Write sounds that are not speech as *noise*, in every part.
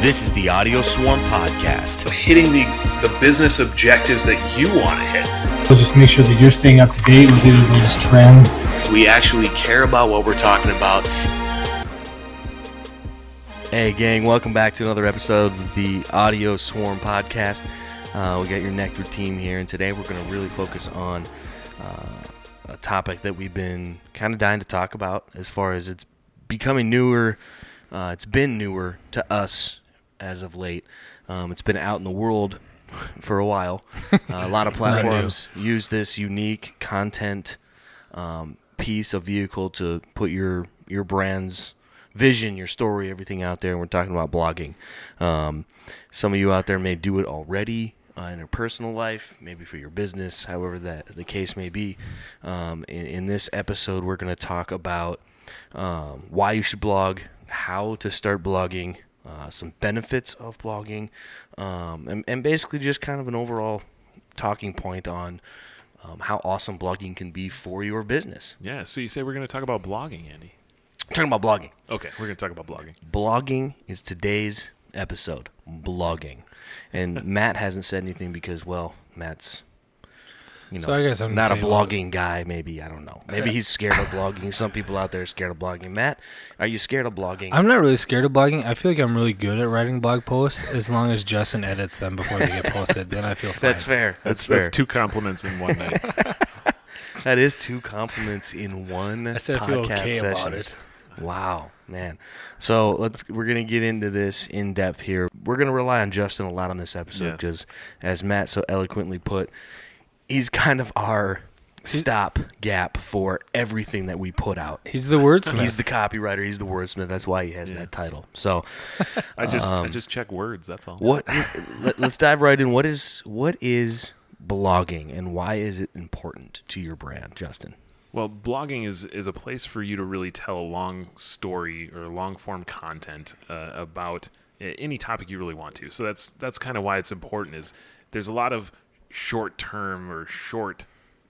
This is the Audio Swarm Podcast. hitting the, the business objectives that you want to hit. So just make sure that you're staying up to date with the latest trends. We actually care about what we're talking about. Hey, gang, welcome back to another episode of the Audio Swarm Podcast. Uh, we got your Nektr team here, and today we're going to really focus on uh, a topic that we've been kind of dying to talk about as far as it's becoming newer. Uh, it's been newer to us as of late. Um, it's been out in the world *laughs* for a while. *laughs* Uh, a lot of platforms use this unique content um, piece of vehicle to put your your brand's vision, your story, everything out there. And we're talking about blogging. Um, some of you out there may do it already uh, in your personal life, maybe for your business, however that the case may be. Um, in, in this episode, we're going to talk about um, why you should blog, how to start blogging, uh, some benefits of blogging, um, and, and basically just kind of an overall talking point on um, how awesome blogging can be for your business. Yeah, so you say we're going to talk about blogging, Andy. talking about blogging. Okay, we're going to talk about blogging. Blogging is today's episode. Blogging. And *laughs* Matt hasn't said anything because, well, Matt's, you know, So I guess I'm not a saying, blogging guy. Maybe I don't know. Maybe Yeah. he's scared of blogging. Some people out there are scared of blogging. Matt, are you scared of blogging? I'm not really scared of blogging. I feel like I'm really good at writing blog posts as long as Justin edits them before they get posted. then I feel *laughs* fine. That's fair. That's, That's, fair. that's two compliments in one night. *laughs* *laughs* that is two compliments in one I said I podcast feel okay session. about it. Wow, man. So let's we're gonna get into this in depth here. We're gonna rely on Justin a lot on this episode Yeah. because, as Matt so eloquently put, he's kind of our stop gap for everything that we put out. He's the wordsmith. He's the copywriter. He's the wordsmith. That's why he has Yeah. that title. So, *laughs* I just I Um, just check words. That's all. what? let, let's dive right in. What is what is blogging, and why is it important to your brand, Justin? Well, blogging is is a place for you to really tell a long story or long form content uh, about any topic you really want to. So that's that's kind of why it's important. Is there's a lot of short term or short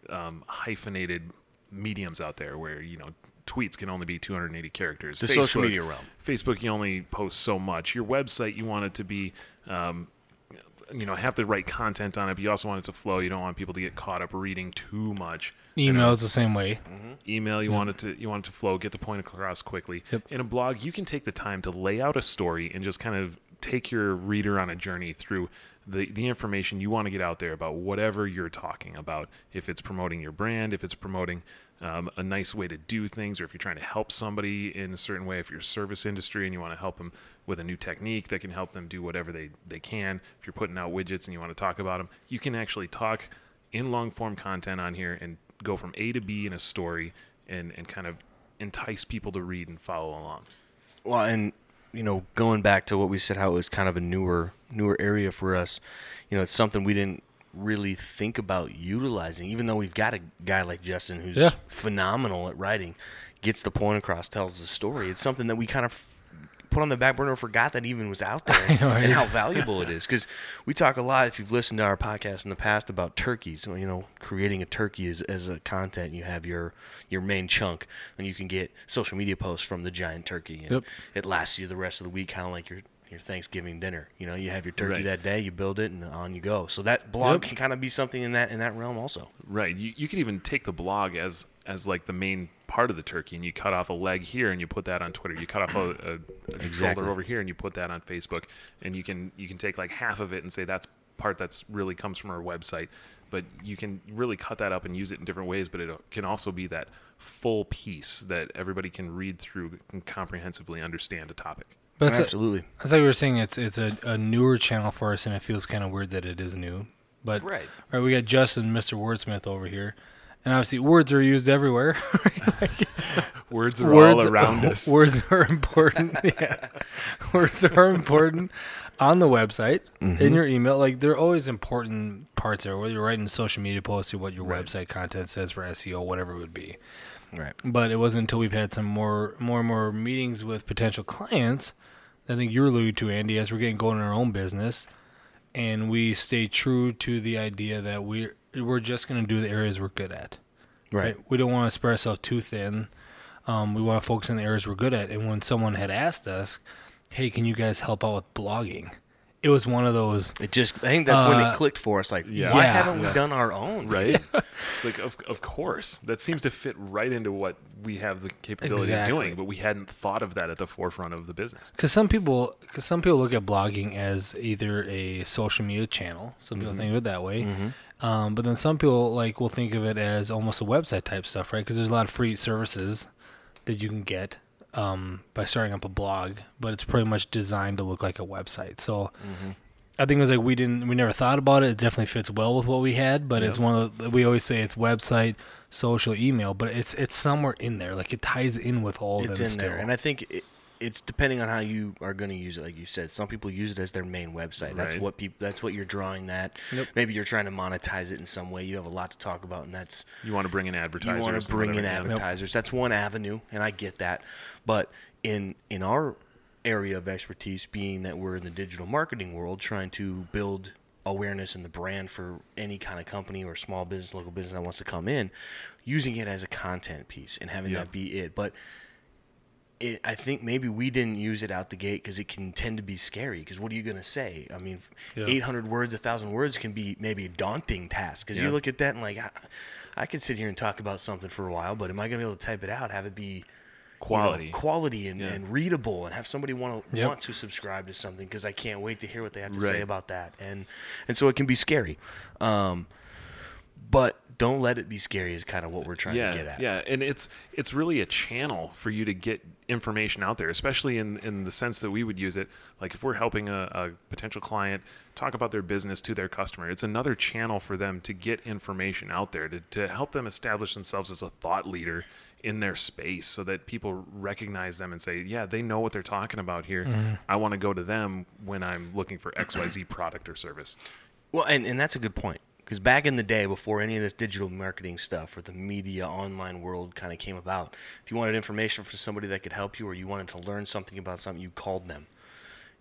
um, hyphenated mediums out there where you know tweets can only be 280 characters. The social media realm. Facebook, you only post so much. Your website, you want it to be, um, you know, have the right content on it, but you also want it to flow. You don't want people to get caught up reading too much. Email is the same way. email you want it to you want it to flow get the point across quickly Yep. in a blog you can take the time to lay out a story and just kind of take your reader on a journey through the, the information you want to get out there about whatever you're talking about if it's promoting your brand if it's promoting um, a nice way to do things or if you're trying to help somebody in a certain way if you're a service industry and you want to help them with a new technique that can help them do whatever they, they can if you're putting out widgets and you want to talk about them you can actually talk in long form content on here and go from A to B in a story and, and kind of entice people to read and follow along. Well, and you know, going back to what we said, how it was kind of a newer newer area for us. You know, it's something we didn't really think about utilizing, even though we've got a guy like Justin who's Yeah. phenomenal at writing, gets the point across, tells the story. It's something that we kind of put on the back burner, forgot that even was out there, *laughs* know, right? and how valuable it is. Because we talk a lot, if you've listened to our podcast in the past, about turkeys. You know, creating a turkey as, as a content. You have your your main chunk, and you can get social media posts from the giant turkey. And Yep. It lasts you the rest of the week, kind of like your your Thanksgiving dinner. You know, you have your turkey Right. that day, you build it, and on you go. So that blog Yep. can kind of be something in that in that realm also. Right. You, you could even take the blog as as like the main part of the turkey and you cut off a leg here and you put that on Twitter. You cut off a, a, a Exactly. shoulder over here and you put that on Facebook. And you can you can take like half of it and say that's part that's really comes from our website. But you can really cut that up and use it in different ways. But it can also be that full piece that everybody can read through and comprehensively understand a topic. But it's, Absolutely. it's like we were saying, it's it's a, a newer channel for us, and it feels kind of weird that it is new. But Right. right, we got Justin, Mr. Wordsmith, over here, and obviously words are used everywhere. *laughs* Words are words all around us. *laughs* Words are important. *laughs* yeah, words are important on the website Mm-hmm. in your email. Like they're always important parts there. Whether you're writing social media posts or what your Right. website content says for SEO, whatever it would be. Right. But it wasn't until we've had some more, more and more meetings with potential clients. I think you alluded to Andy as we're getting going in our own business, and we stay true to the idea that we're we're just going to do the areas we're good at. Right. We don't want to spread ourselves too thin. Um, we want to focus on the areas we're good at. And when someone had asked us, hey, can you guys help out with blogging? It was one of those. It just I think that's when Uh, it clicked for us. Like, yeah. why Yeah. haven't we Yeah. done our own? right? *laughs* it's like, of, of course, that seems to fit right into what we have the capability Exactly. of doing, but we hadn't thought of that at the forefront of the business. Because some people, cause some people look at blogging as either a social media channel. Some people think of it that way. Um, but then some people like will think of it as almost a website type stuff, right? Because there's a lot of free services that you can get um, by starting up a blog, but it's pretty much designed to look like a website. So I think it was like we didn't, we never thought about it. It definitely fits well with what we had, but it's one of the, we always say it's website, social, email, but it's it's somewhere in there. Like it ties in with all It's of them in still. there, and I think it, it's depending on how you are going to use it. Like you said, some people use it as their main website. That's Right. what people. That's what you're drawing that. Maybe you're trying to monetize it in some way. You have a lot to talk about, and that's You want to bring in advertisers. you want to bring in advertisers. That's one avenue, and I get that. But in in our area of expertise, being that we're in the digital marketing world, trying to build awareness in the brand for any kind of company or small business, local business that wants to come in, using it as a content piece and having Yeah. that be it. But it, I think maybe we didn't use it out the gate because it can tend to be scary. Because what are you going to say? I mean, Yeah. 800 words, 1,000 words can be maybe a daunting task. Because Yeah. you look at that and like, I, I could sit here and talk about something for a while, but am I going to be able to type it out, have it be you know, Quality. quality, and, Yeah. and readable, and have somebody want to Yep. want to subscribe to something? Because I can't wait to hear what they have to say about that. And and so it can be scary. Um, but don't let it be scary. Is kind of what we're trying yeah, to get at. Yeah, and it's it's really a channel for you to get information out there, especially in, in the sense that we would use it. Like if we're helping a, a potential client talk about their business to their customer, it's another channel for them to get information out there to, to help them establish themselves as a thought leader in their space so that people recognize them and say, yeah, they know what they're talking about here. Mm-hmm. I want to go to them when I'm looking for XYZ product or service. Well, and, and that's a good point. Because back in the day, before any of this digital marketing stuff or the media online world kind of came about, if you wanted information from somebody that could help you or you wanted to learn something about something, you called them.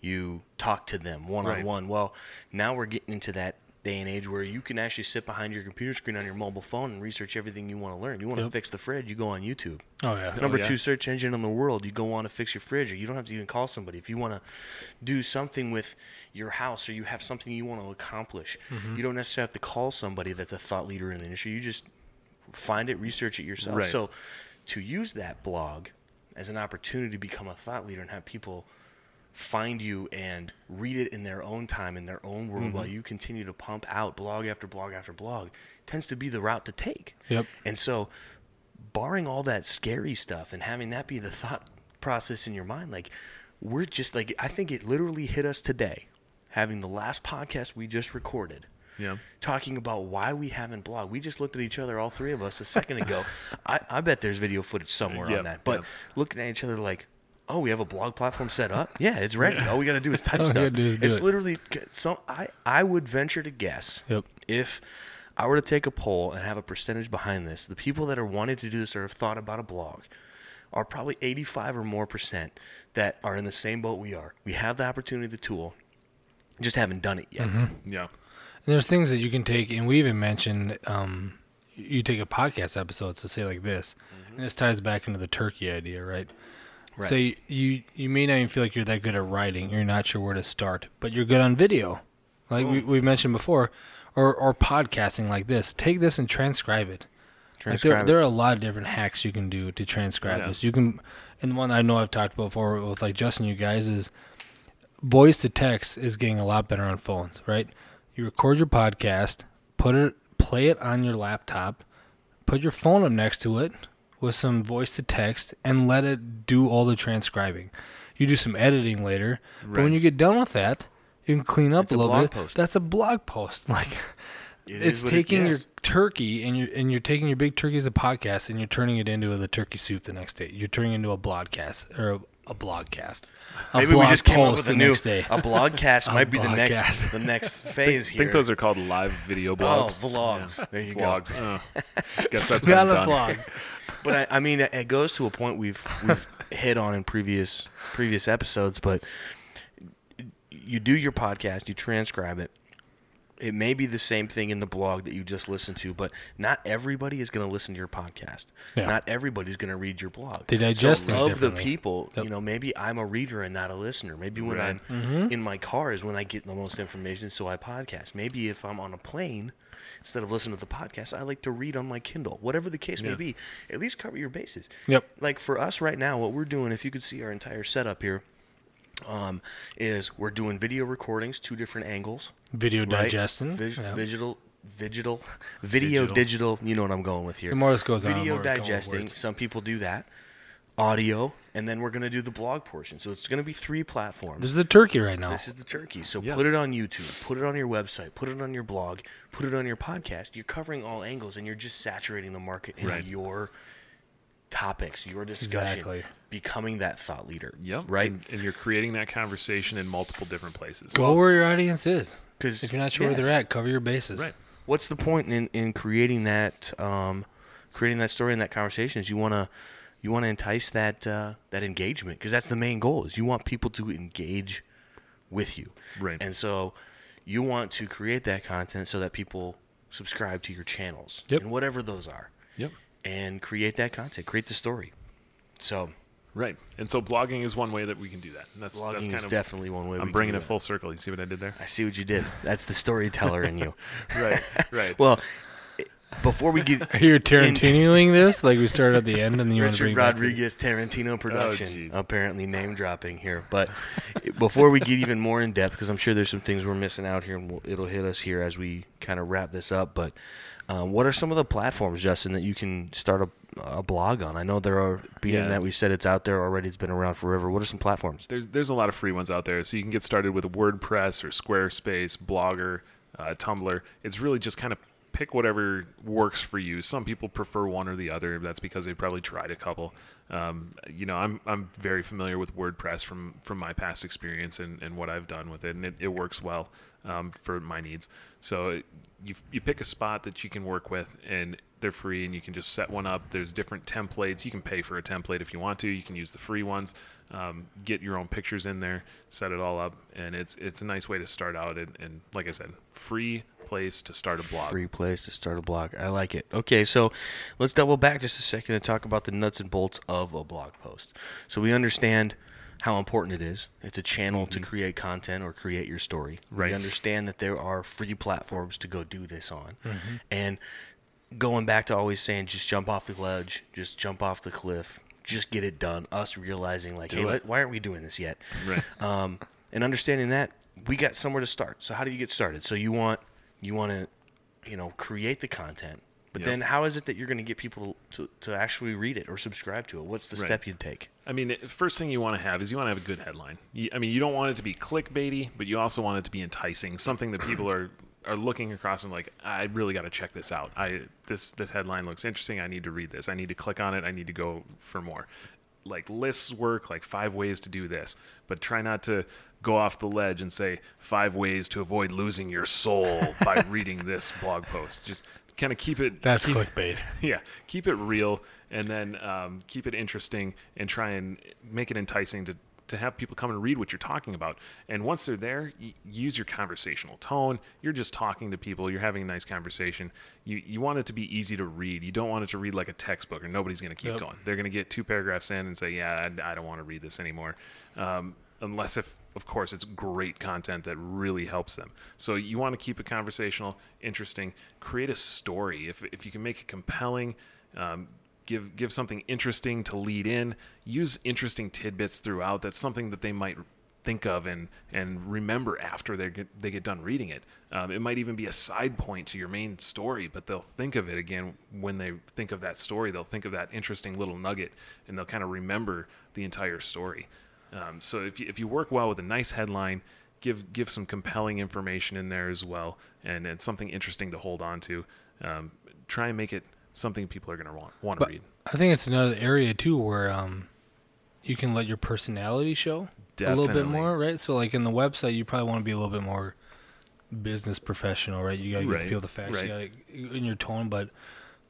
You talked to them one on one. Well, now we're getting into that day and age where you can actually sit behind your computer screen on your mobile phone and research everything you want to learn. You want to fix the fridge, you go on YouTube. oh yeah. Number yeah. two search engine in the world. You go on to fix your fridge, or you don't have to even call somebody. If you want to do something with your house, or you have something you want to accomplish, Mm-hmm. you don't necessarily have to call somebody that's a thought leader in the industry. You just find it, research it yourself. Right. So, to use that blog as an opportunity to become a thought leader and have people find you and read it in their own time in their own world Mm-hmm. while you continue to pump out blog after blog after blog tends to be the route to take. Yep. And so, barring all that scary stuff and having that be the thought process in your mind, like we're just like I think it literally hit us today, having the last podcast we just recorded. Yeah. Talking about why we haven't blogged. We just looked at each other, all three of us, a second *laughs* ago. I, I bet there's video footage somewhere Yep, on that. But yep. looking at each other like, oh, we have a blog platform set up? *laughs* Yeah, it's ready. All we got to do is type *laughs* All we stuff. gotta do is do it's it. literally so I, I would venture to guess Yep. if I were to take a poll and have a percentage behind this, the people that are wanting to do this or have thought about a blog are probably 85 or more percent that are in the same boat we are. We have the opportunity, the tool, just haven't done it yet. Yeah. And there's things that you can take, and we even mentioned um, you take a podcast episode to say like this, and this ties back into the turkey idea, right? Right. So you, you you may not even feel like you're that good at writing, you're not sure where to start, but you're good on video, like hmm. we we mentioned before, or or podcasting like this. Take this and transcribe it. Like there, it. there are a lot of different hacks you can do to transcribe Yeah. this. You can, and one I know I've talked about before with like Justin, you guys is voice to text is getting a lot better on phones, right? You record your podcast, put it, play it on your laptop, put your phone up next to it with some voice to text, and let it do all the transcribing. You do some editing later, but when you get done with that, you can clean up It's a a little bit. post. That's a blog post. *laughs* Like It it's what it- taking your turkey and you're and you're taking your big turkey as a podcast and you're turning it into the turkey soup the next day. You're turning it into a blogcast or a, a blogcast. A Maybe we just came up with the a new next day. a blogcast *laughs* A might be the next blogcast. the next *laughs* phase here. I here. think those are called live video oh, blogs. Oh, vlogs. There you go. vlogs. Oh. *laughs* Guess that's been Not a done. vlog. but I, I mean, it, it goes to a point we've we've hit on in previous previous episodes. But you do your podcast, you transcribe it, It may be the same thing in the blog that you just listened to, but not everybody is going to listen to your podcast. Yeah. Not everybody's going to read your blog. They digest so things of the people, Yep. you know, maybe I'm a reader and not a listener. Maybe when Right. I'm mm-hmm. in my car is when I get the most information, so I podcast. Maybe if I'm on a plane, instead of listening to the podcast, I like to read on my Kindle. Whatever the case may be, at least cover your bases. Yep. Like for us right now, what we're doing, if you could see our entire setup here, um, is we're doing video recordings, two different angles. Video right? digestion. Vis- yeah. Digital, digital, video, Digital. digital. You know what I'm going with here. The more this goes on, video more digesting. Some people do that. Audio, and then we're going to do the blog portion. So it's going to be three platforms. This is a turkey right now. This is the turkey. So Yeah. put it on YouTube, put it on your website, put it on your blog, put it on your podcast. You're covering all angles and you're just saturating the market in Right. your topics, your discussion, Exactly. becoming that thought leader. Yep. Right? And, and you're creating that conversation in multiple different places. Go where your audience is. Because If you're not sure where they're at, cover your bases. Right. What's the point in, in creating that um, creating that story and that conversation is you want to you want to entice that uh, that engagement because that's the main goal is you want people to engage with you. Right. And so you want to create that content so that people subscribe to your channels Yep. and whatever those are Yep. And create that content, create the story. So Right. And so blogging is one way that we can do that. And that's blogging that's kind is of definitely one way. I'm can bringing do it that. full circle. You see what I did there? I see what you did. That's the storyteller in you. *laughs* Right. Right. Well, before we get Are you Tarantinoing this? Like we started at the end and then you want to Richard bring it back to- Rodriguez Tarantino oh, production, jeez. apparently name dropping here. But before we get even more in depth, because I'm sure there's some things we're missing out here, and we'll, it'll hit us here as we kind of wrap this up. But um, what are some of the platforms, Justin, that you can start a, a blog on? I know there are, being Yeah. that we said it's out there already, it's been around forever. What are some platforms? there's there's a lot of free ones out there. So you can get started with WordPress or Squarespace, Blogger, uh, Tumblr. It's really just kind of pick whatever works for you. Some people prefer one or the other. That's because they probably tried a couple. Um, you know, I'm I'm very familiar with WordPress from from my past experience and, and what I've done with it, and it, it works well um, for my needs. So you you pick a spot that you can work with, and they're free, and you can just set one up. There's different templates. You can pay for a template if you want to. You can use the free ones. Um, get your own pictures in there, set it all up, and it's it's a nice way to start out. And, and like I said, free place to start a blog. Free place to start a blog. I like it. Okay, so let's double back just a second and talk about the nuts and bolts of a blog post. So we understand how important it is. It's a channel to create content or create your story. Right. We understand that there are free platforms to go do this on. And going back to always saying just jump off the ledge, just jump off the cliff, just get it done. Us realizing like, Do hey, let, why aren't we doing this yet? Right. *laughs* um, and understanding that we got somewhere to start. So how do you get started? So you want you want to you know create the content, but Yep. then how is it that you're going to get people to, to actually read it or subscribe to it? What's the Right. step you'd take? I mean, first thing you want to have is you want to have a good headline. You, I mean, you don't want it to be clickbaity, but you also want it to be enticing, something that people are *clears throat* are looking across and like, I really got to check this out. I this this headline looks interesting. I need to read this. I need to click on it. I need to go for more. Like lists work, like five ways to do this, but try not to go off the ledge and say five ways to avoid losing your soul by *laughs* reading this blog post. Just kind of keep it. That's keep, clickbait. *laughs* yeah, keep it real and then um, keep it interesting and try and make it enticing to, to have people come and read what you're talking about. And once they're there, y- use your conversational tone. You're just talking to people. You're having a nice conversation. You you want it to be easy to read. You don't want it to read like a textbook, or nobody's going to keep Yep. going. They're going to get two paragraphs in and say, "Yeah, I, I don't want to read this anymore," um, unless if of course it's great content that really helps them. So you want to keep it conversational, interesting. Create a story. If if you can make it compelling. Um, give give something interesting to lead in use interesting tidbits throughout that's something that they might think of and and remember after they get they get done reading it um, it might even be a side point to your main story but they'll think of it again when they think of that story they'll think of that interesting little nugget and they'll kind of remember the entire story um, so if you, if you work well with a nice headline give give some compelling information in there as well and it's something interesting to hold on to um, try and make it something people are going to want want to read I think it's another area too where um, you can let your personality show a little bit more, right? So like in the website, you probably want to be a little bit more business professional, right? You got to Right, feel the facts, right. you got in your tone, but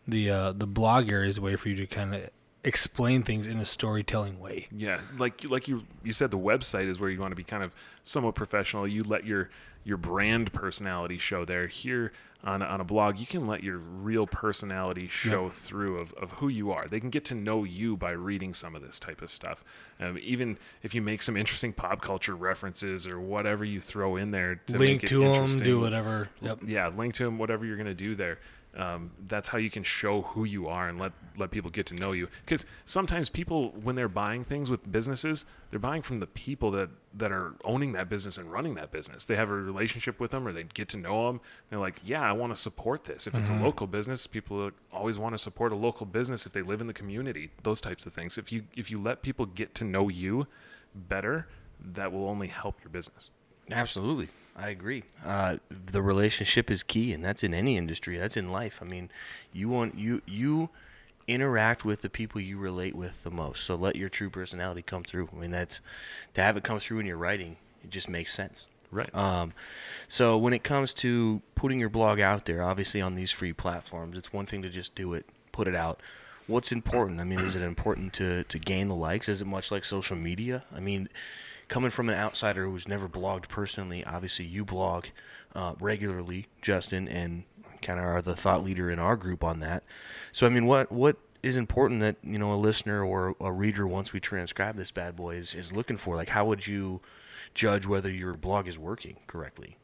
the uh, the blog area is a way for you to kind of explain things in a storytelling way. Yeah, like like you you said, the website is where you want to be kind of somewhat professional. You let your your brand personality show there. Here on on a blog, you can let your real personality show through of, of who you are. They can get to know you by reading some of this type of stuff. Um, even if you make some interesting pop culture references or whatever you throw in there to Link make it to them, do whatever. Yep. Yeah, link to them, whatever you're going to do there. Um, that's how you can show who you are and let let people get to know you. Because sometimes people, when they're buying things with businesses, they're buying from the people that that are owning that business and running that business. They have a relationship with them, or they get to know them. They're like, yeah, I want to support this. If it's a local business, people always want to support a local business if they live in the community. Those types of things. If you if you let people get to know you better, that will only help your business. Absolutely. I agree. Uh, the relationship is key, and that's in any industry. That's in life. I mean, you want you you interact with the people you relate with the most. So let your true personality come through. I mean, that's to have it come through in your writing. It just makes sense. Right. Um, so when it comes to putting your blog out there, obviously on these free platforms, it's one thing to just do it, put it out. What's important? I mean, is it important to, to gain the likes? Is it much like social media? I mean, coming from an outsider who's never blogged personally, obviously you blog uh, regularly, Justin, and kind of are the thought leader in our group on that. So I mean, what what is important that you know a listener or a reader once we transcribe this bad boy is, is looking for? Like, how would you judge whether your blog is working correctly?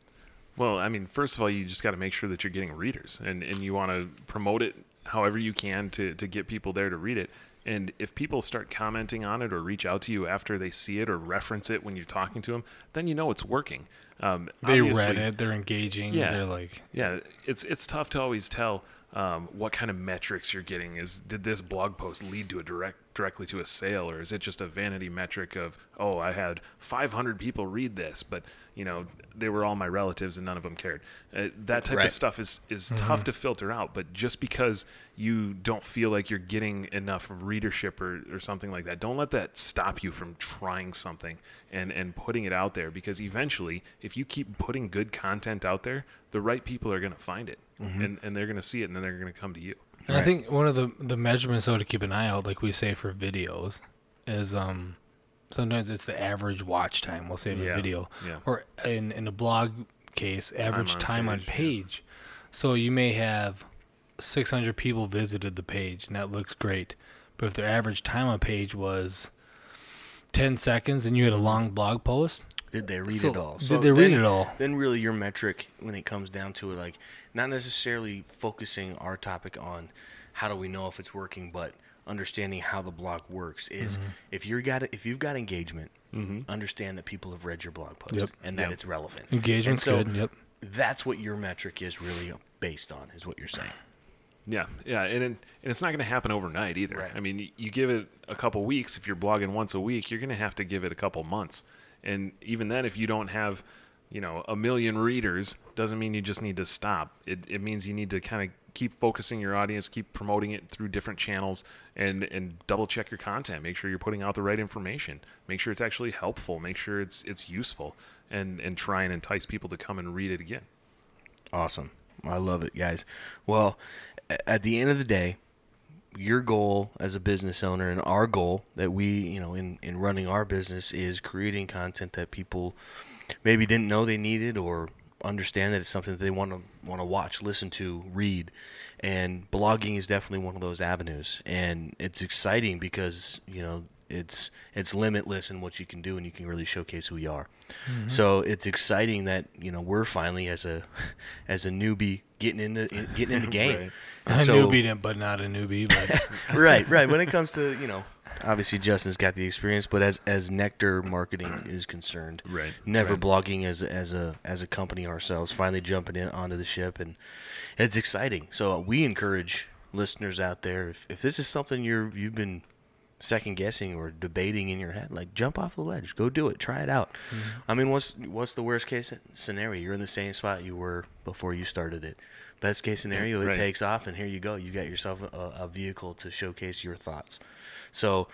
Well, I mean, first of all, you just got to make sure that you're getting readers, and and you want to promote it however you can to to get people there to read it. And if people start commenting on it or reach out to you after they see it or reference it when you're talking to them, then you know it's working. Um, They read it. They're engaging. Yeah. They're like, yeah, it's it's tough to always tell um, what kind of metrics you're getting. Is did this blog post lead to a direct directly to a sale, or is it just a vanity metric of oh I had 500 people read this, but you know they were all my relatives and none of them cared. Uh, that type Right. of stuff is is tough to filter out. But just because you don't feel like you're getting enough readership or, or something like that, don't let that stop you from trying something and and putting it out there. Because eventually, if you keep putting good content out there, the right people are going to find it and and they're going to see it and then they're going to come to you. And I think one of the the measurements though to keep an eye out, like we say for videos, is um sometimes it's the average watch time. We'll say of Yeah, a video, yeah. or in in a blog case, average on time on page, yeah. page. So you may have 600 people visited the page, and that looks great. But if their average time on page was 10 seconds, and you had a long blog post, Did they read So, it all? did they read it all? Then really your metric when it comes down to it, like not necessarily focusing our topic on how do we know if it's working, but understanding how the blog works is Mm-hmm. if you're got if you've got engagement, understand that people have read your blog post Yep. and that Yep. it's relevant. engagement's And so good. Yep. That's what your metric is really based on, is what you're saying. Yeah, yeah, and it, and it's not going to happen overnight either. Right. I mean, you give it a couple weeks. If you're blogging once a week, you're going to have to give it a couple months, and even then, if you don't have, you know, a million readers, doesn't mean you just need to stop. It it means you need to kind of keep focusing your audience, keep promoting it through different channels, and and double check your content. Make sure you're putting out the right information. Make sure it's actually helpful. Make sure it's it's useful, and and try and entice people to come and read it again. Awesome. I love it, guys. Well, at the end of the day, your goal as a business owner and our goal that we, you know, in, in running our business is creating content that people maybe didn't know they needed or understand that it's something that they want to want to watch, listen to, read. And blogging is definitely one of those avenues. And it's exciting because, you know, it's it's limitless in what you can do and you can really showcase who you are. Mm-hmm. So it's exciting that, you know, we're finally as a *laughs* as a newbie getting into getting in the *laughs* game. Right. A So- newbie, but not a newbie. But *laughs* right, right. When it comes to you know, obviously Justin's got the experience, but as as Nektr marketing *clears throat* is concerned, Right, Never right. blogging as as a as a company ourselves, finally jumping in onto the ship, and it's exciting. So we encourage listeners out there if, if this is something you're you've been second guessing or debating in your head, like jump off the ledge, go do it, try it out. I mean, what's what's the worst case scenario? You're in the same spot you were before you started it. Best case scenario, it takes off, and here you go. You got yourself a, a vehicle to showcase your thoughts. So,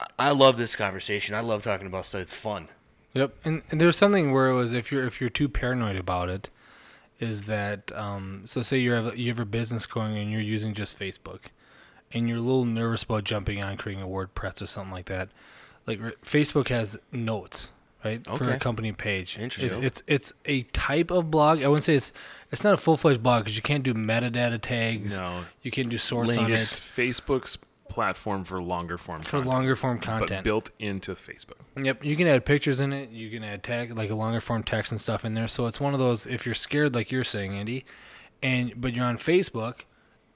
I- I love this conversation. I love talking about stuff. It's fun. Yep, and, and there's something where it was if you're if you're too paranoid about it, is that um, so say you have you have a business going and you're using just Facebook, and you're a little nervous about jumping on creating a WordPress or something like that, like re- Facebook has notes, right, for a company page. Interesting. It's, it's it's a type of blog. I wouldn't say it's it's not a full fledged blog because you can't do metadata tags. No. You can't do sorts on It's it Facebook's platform for longer form for content, longer form but content. built into Facebook. Yep, you can add pictures in it. You can add tag like a longer form text and stuff in there. So it's one of those. If you're scared, like you're saying, Andy, and but you're on Facebook,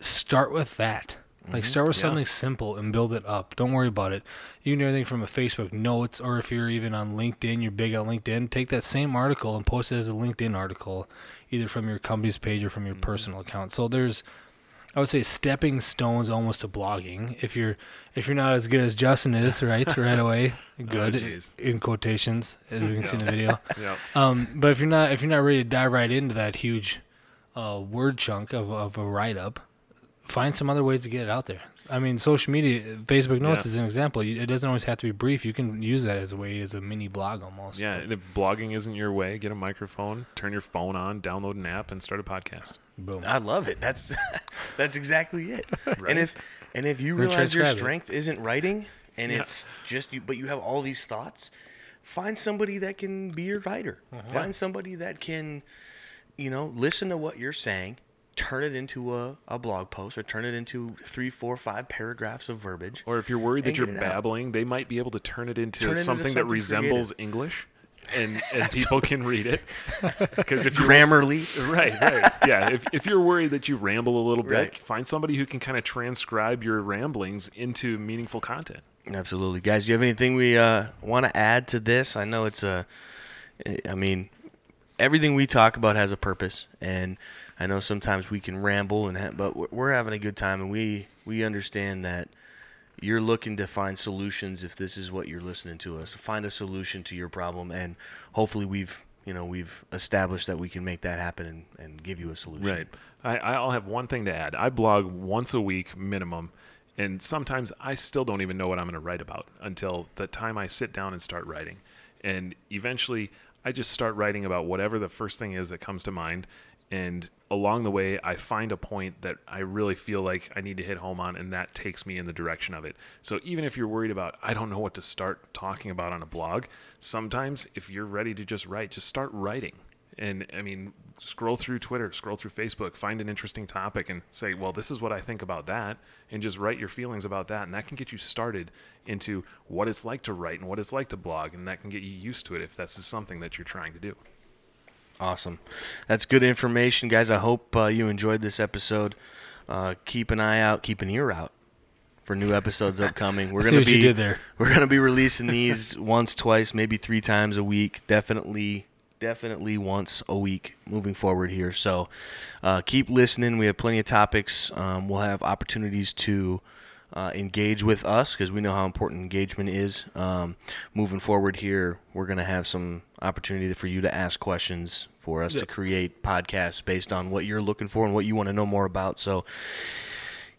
start with that. Like start with Yeah. something simple and build it up. Don't worry about it. You can do anything from a Facebook notes, or if you're even on LinkedIn, you're big on LinkedIn. Take that same article and post it as a LinkedIn article, either from your company's page or from your personal account. So there's I would say stepping stones almost to blogging. If you're if you're not as good as Justin is, right, *laughs* right away, good jeez. in quotations as we can see in the video. *laughs* Yeah. Um, but if you're not if you're not ready to dive right into that huge uh, word chunk of, of a write up, find some other ways to get it out there. I mean, social media, Facebook Notes Yeah. is an example. It doesn't always have to be brief. You can use that as a way as a mini blog almost. Yeah, and if blogging isn't your way, get a microphone, turn your phone on, download an app, and start a podcast. Boom. I love it. That's *laughs* that's exactly it. *laughs* Right. And if and if you We're realize your transcribing. strength isn't writing and Yeah. it's just you but you have all these thoughts, find somebody that can be your writer. Uh-huh. Find somebody that can you know, listen to what you're saying, turn it into a, a blog post or turn it into three, four, five paragraphs of verbiage. Or if you're worried that you're it out. babbling, they might be able to turn it into Turn it into something that something resembles English, and and people can read it. *laughs* Because if you're Grammarly. right, right, yeah. If if you're worried that you ramble a little bit, Right. find somebody who can kind of transcribe your ramblings into meaningful content. Absolutely, guys. Do you have anything we uh, want to add to this? I know it's a. I mean, everything we talk about has a purpose, and I know sometimes we can ramble, and ha- but we're- having a good time, and we we understand that you're looking to find solutions if this is what you're listening to us. Find a solution to your problem, and hopefully we've you know we've established that we can make that happen and, and give you a solution. Right. I, I'll have one thing to add. I blog once a week minimum, and sometimes I still don't even know what I'm going to write about until the time I sit down and start writing. And eventually, I just start writing about whatever the first thing is that comes to mind. And along the way, I find a point that I really feel like I need to hit home on, and that takes me in the direction of it. So even if you're worried about, I don't know what to start talking about on a blog, sometimes if you're ready to just write, just start writing. And I mean, scroll through Twitter, scroll through Facebook, find an interesting topic and say, well, this is what I think about that. And just write your feelings about that. And that can get you started into what it's like to write and what it's like to blog. And that can get you used to it if this is something that you're trying to do. Awesome. That's good information, guys. I hope uh, you enjoyed this episode. Uh, keep an eye out, keep an ear out for new episodes upcoming. *laughs* We're gonna be you did there. we're gonna be releasing these *laughs* once, twice, maybe three times a week. Definitely, definitely once a week moving forward here. So uh, keep listening. We have plenty of topics. Um, we'll have opportunities to. Uh, engage with us because we know how important engagement is. Um, moving forward here, we're going to have some opportunity for you to ask questions for us to create podcasts based on what you're looking for and what you want to know more about. So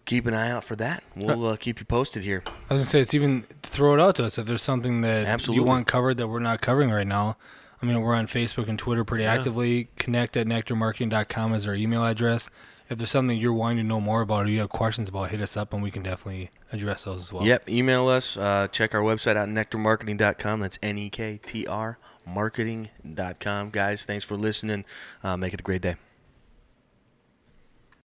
keep an eye out for that. We'll uh, keep you posted here. I was gonna say it's even throw it out to us if there's something that Absolutely. you want covered that we're not covering right now. I mean, we're on Facebook and Twitter pretty actively. Connect at nektrmarketing.com is our email address. If there's something you're wanting to know more about or you have questions about, hit us up and we can definitely address those as well. Yep, email us. Uh, check our website out, nektrmarketing.com. That's N E K T R marketing.com. Guys, thanks for listening. Uh, make it a great day.